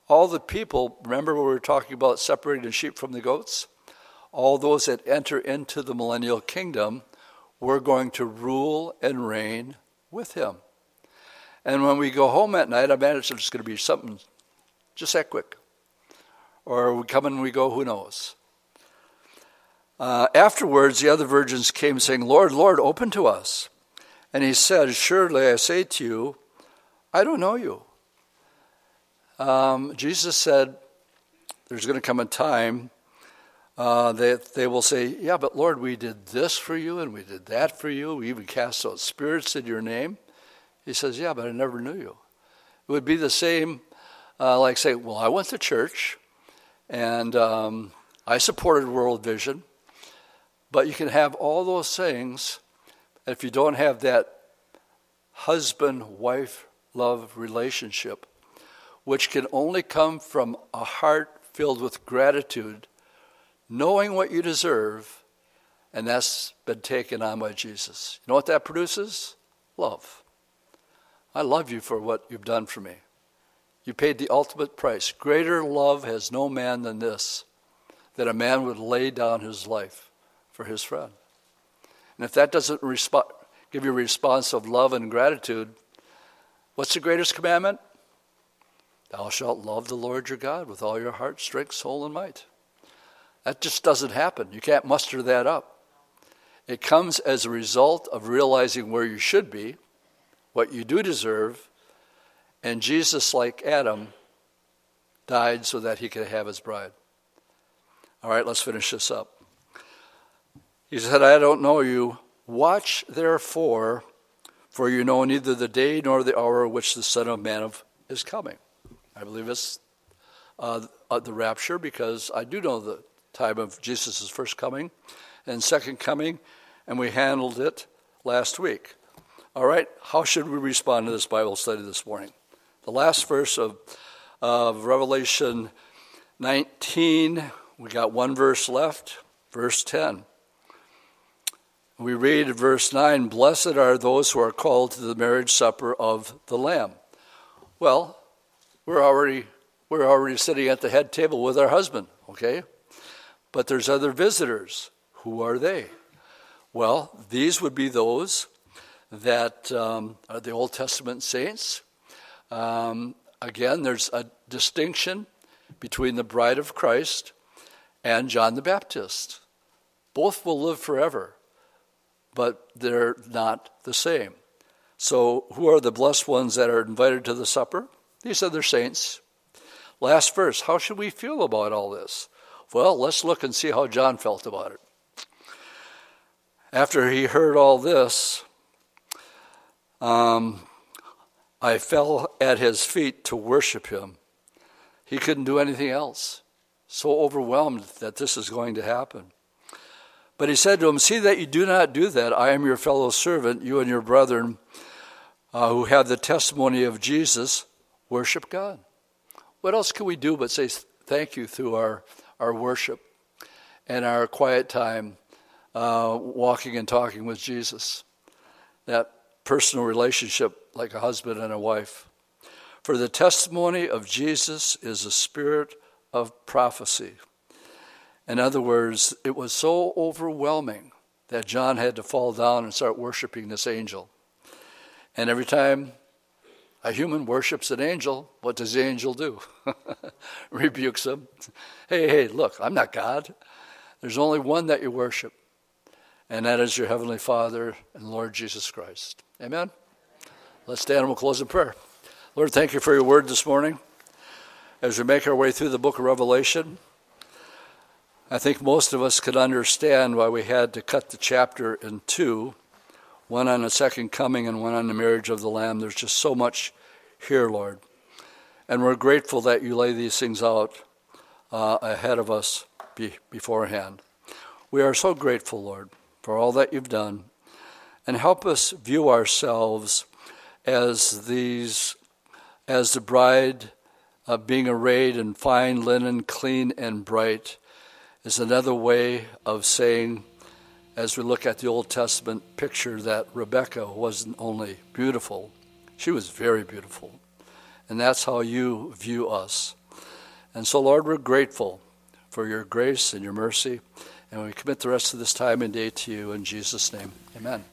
Speaker 1: All the people, remember we were talking about separating the sheep from the goats? All those that enter into the millennial kingdom, we're going to rule and reign with him. And when we go home at night, I imagine it's going to be something just that quick. Or we come and we go, who knows? Uh, afterwards, the other virgins came saying, Lord, Lord, open to us. And he said, Surely I say to you, I don't know you. Um, Jesus said, There's going to come a time uh, they, they will say, Yeah, but Lord, we did this for you and we did that for you. We even cast out spirits in your name. He says, Yeah, but I never knew you. It would be the same, uh, like say, Well, I went to church and um, I supported World Vision, but you can have all those things if you don't have that husband wife love relationship, which can only come from a heart filled with gratitude knowing what you deserve, and that's been taken on by Jesus. You know what that produces? Love. I love you for what you've done for me. You paid the ultimate price. Greater love has no man than this, that a man would lay down his life for his friend. And if that doesn't resp- give you a response of love and gratitude, what's the greatest commandment? Thou shalt love the Lord your God with all your heart, strength, soul, and might. That just doesn't happen. You can't muster that up. It comes as a result of realizing where you should be, what you do deserve, and Jesus, like Adam, died so that he could have his bride. All right, let's finish this up. He said, I don't know you. Watch therefore, for you know neither the day nor the hour which the Son of Man is coming. I believe it's uh, the rapture because I do know the time of Jesus' first coming and second coming, and we handled it last week. All right, how should we respond to this Bible study this morning? The last verse of, of Revelation 19, we got one verse left, verse 10. We read verse 9 Blessed are those who are called to the marriage supper of the Lamb. Well, we're already, we're already sitting at the head table with our husband, okay? But there's other visitors. Who are they? Well, these would be those that um, are the Old Testament saints. Um, again, there's a distinction between the bride of Christ and John the Baptist. Both will live forever, but they're not the same. So, who are the blessed ones that are invited to the supper? These the saints. Last verse How should we feel about all this? Well, let's look and see how John felt about it. After he heard all this, um, I fell at his feet to worship him. He couldn't do anything else. So overwhelmed that this is going to happen. But he said to him, See that you do not do that. I am your fellow servant, you and your brethren uh, who have the testimony of Jesus, worship God. What else can we do but say thank you through our our worship and our quiet time uh, walking and talking with Jesus. That personal relationship like a husband and a wife. For the testimony of Jesus is a spirit of prophecy. In other words, it was so overwhelming that John had to fall down and start worshiping this angel. And every time a human worships an angel. What does the angel do? Rebukes him. Hey, hey, look, I'm not God. There's only one that you worship, and that is your Heavenly Father and Lord Jesus Christ. Amen? Let's stand and we'll close in prayer. Lord, thank you for your word this morning. As we make our way through the book of Revelation, I think most of us could understand why we had to cut the chapter in two one on the second coming and one on the marriage of the Lamb. There's just so much here, Lord. And we're grateful that you lay these things out uh, ahead of us be, beforehand. We are so grateful, Lord, for all that you've done. And help us view ourselves as these, as the bride uh, being arrayed in fine linen, clean and bright, is another way of saying as we look at the Old Testament picture that Rebecca wasn't only beautiful, she was very beautiful. And that's how you view us. And so, Lord, we're grateful for your grace and your mercy. And we commit the rest of this time and day to you in Jesus' name. Amen.